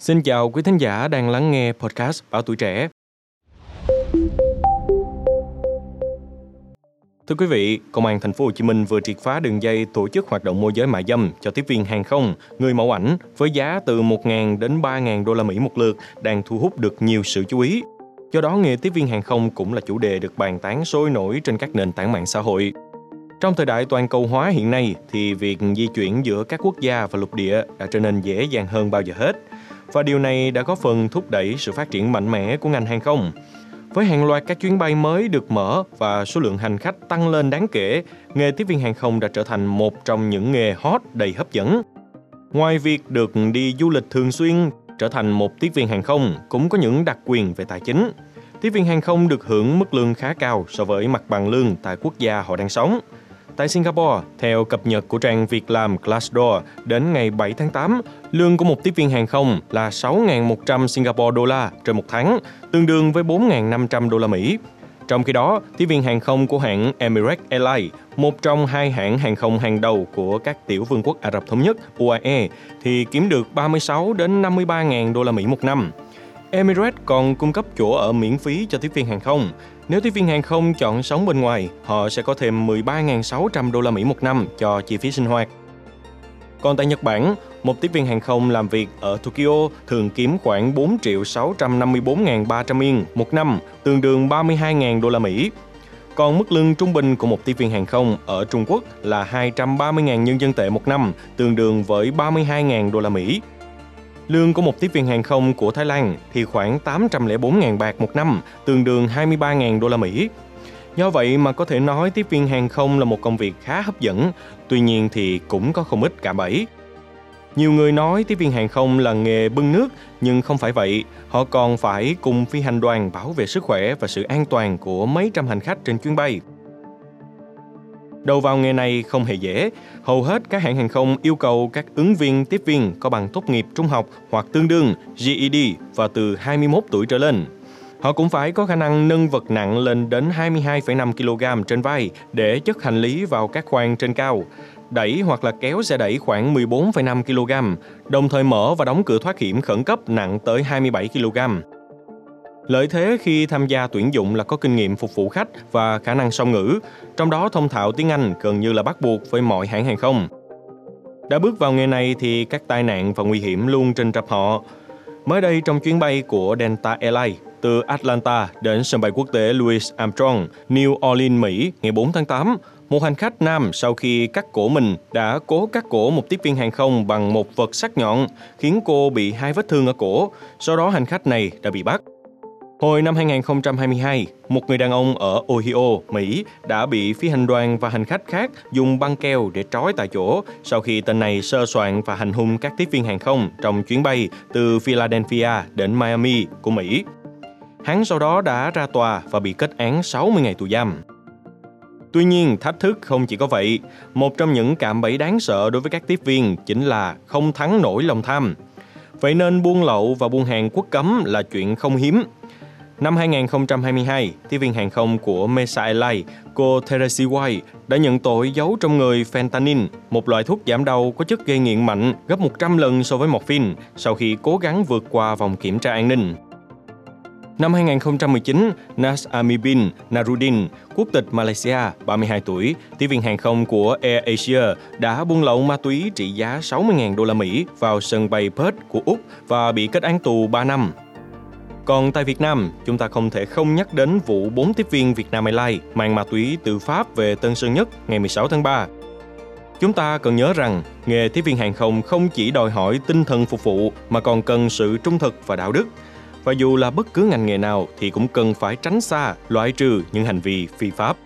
Xin chào quý thính giả đang lắng nghe podcast Báo Tuổi Trẻ. Thưa quý vị, Công an thành phố Hồ Chí Minh vừa triệt phá đường dây tổ chức hoạt động môi giới mại dâm cho tiếp viên hàng không, người mẫu ảnh với giá từ 1.000 đến 3.000 đô la Mỹ một lượt đang thu hút được nhiều sự chú ý. Do đó, nghề tiếp viên hàng không cũng là chủ đề được bàn tán sôi nổi trên các nền tảng mạng xã hội. Trong thời đại toàn cầu hóa hiện nay thì việc di chuyển giữa các quốc gia và lục địa đã trở nên dễ dàng hơn bao giờ hết. Và điều này đã có phần thúc đẩy sự phát triển mạnh mẽ của ngành hàng không. Với hàng loạt các chuyến bay mới được mở và số lượng hành khách tăng lên đáng kể, nghề tiếp viên hàng không đã trở thành một trong những nghề hot đầy hấp dẫn. Ngoài việc được đi du lịch thường xuyên, trở thành một tiếp viên hàng không cũng có những đặc quyền về tài chính. Tiếp viên hàng không được hưởng mức lương khá cao so với mặt bằng lương tại quốc gia họ đang sống. Tại Singapore, theo cập nhật của trang việc làm Glassdoor, đến ngày 7 tháng 8, lương của một tiếp viên hàng không là 6.100 Singapore đô la trên một tháng, tương đương với 4.500 đô la Mỹ. Trong khi đó, tiếp viên hàng không của hãng Emirates Airlines, một trong hai hãng hàng không hàng đầu của các tiểu vương quốc Ả Rập Thống Nhất UAE, thì kiếm được 36 đến 53.000 đô la Mỹ một năm. Emirates còn cung cấp chỗ ở miễn phí cho tiếp viên hàng không. Nếu tiếp viên hàng không chọn sống bên ngoài, họ sẽ có thêm 13.600 đô la Mỹ một năm cho chi phí sinh hoạt. Còn tại Nhật Bản, một tiếp viên hàng không làm việc ở Tokyo thường kiếm khoảng 4 triệu 654.300 yên một năm, tương đương 32.000 đô la Mỹ. Còn mức lương trung bình của một tiếp viên hàng không ở Trung Quốc là 230.000 nhân dân tệ một năm, tương đương với 32.000 đô la Mỹ. Lương của một tiếp viên hàng không của Thái Lan thì khoảng 804.000 bạc một năm, tương đương 23.000 đô la Mỹ. Do vậy mà có thể nói tiếp viên hàng không là một công việc khá hấp dẫn, tuy nhiên thì cũng có không ít cả bẫy. Nhiều người nói tiếp viên hàng không là nghề bưng nước, nhưng không phải vậy. Họ còn phải cùng phi hành đoàn bảo vệ sức khỏe và sự an toàn của mấy trăm hành khách trên chuyến bay. Đầu vào nghề này không hề dễ. Hầu hết các hãng hàng không yêu cầu các ứng viên tiếp viên có bằng tốt nghiệp trung học hoặc tương đương GED và từ 21 tuổi trở lên. Họ cũng phải có khả năng nâng vật nặng lên đến 22,5 kg trên vai để chất hành lý vào các khoang trên cao, đẩy hoặc là kéo xe đẩy khoảng 14,5 kg, đồng thời mở và đóng cửa thoát hiểm khẩn cấp nặng tới 27 kg. Lợi thế khi tham gia tuyển dụng là có kinh nghiệm phục vụ khách và khả năng song ngữ, trong đó thông thạo tiếng Anh gần như là bắt buộc với mọi hãng hàng không. Đã bước vào nghề này thì các tai nạn và nguy hiểm luôn trên trập họ. Mới đây trong chuyến bay của Delta Airlines từ Atlanta đến sân bay quốc tế Louis Armstrong, New Orleans, Mỹ ngày 4 tháng 8, một hành khách nam sau khi cắt cổ mình đã cố cắt cổ một tiếp viên hàng không bằng một vật sắc nhọn, khiến cô bị hai vết thương ở cổ. Sau đó hành khách này đã bị bắt. Hồi năm 2022, một người đàn ông ở Ohio, Mỹ đã bị phi hành đoàn và hành khách khác dùng băng keo để trói tại chỗ sau khi tên này sơ soạn và hành hung các tiếp viên hàng không trong chuyến bay từ Philadelphia đến Miami của Mỹ. Hắn sau đó đã ra tòa và bị kết án 60 ngày tù giam. Tuy nhiên, thách thức không chỉ có vậy. Một trong những cạm bẫy đáng sợ đối với các tiếp viên chính là không thắng nổi lòng tham. Vậy nên buôn lậu và buôn hàng quốc cấm là chuyện không hiếm Năm 2022, tiếp viên hàng không của Mesa Airlines, cô Teresi White đã nhận tội giấu trong người fentanyl, một loại thuốc giảm đau có chất gây nghiện mạnh gấp 100 lần so với morphine sau khi cố gắng vượt qua vòng kiểm tra an ninh. Năm 2019, Nas Amibin Narudin, quốc tịch Malaysia, 32 tuổi, tiếp viên hàng không của Air Asia đã buôn lậu ma túy trị giá 60.000 đô la Mỹ vào sân bay Perth của Úc và bị kết án tù 3 năm. Còn tại Việt Nam, chúng ta không thể không nhắc đến vụ 4 tiếp viên Việt Nam Airlines mang ma túy từ Pháp về Tân Sơn Nhất ngày 16 tháng 3. Chúng ta cần nhớ rằng, nghề tiếp viên hàng không không chỉ đòi hỏi tinh thần phục vụ mà còn cần sự trung thực và đạo đức. Và dù là bất cứ ngành nghề nào thì cũng cần phải tránh xa, loại trừ những hành vi phi pháp.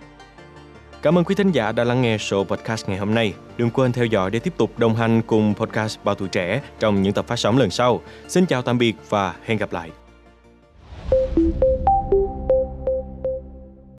Cảm ơn quý thính giả đã lắng nghe show podcast ngày hôm nay. Đừng quên theo dõi để tiếp tục đồng hành cùng podcast Bao Tuổi Trẻ trong những tập phát sóng lần sau. Xin chào tạm biệt và hẹn gặp lại. Thank you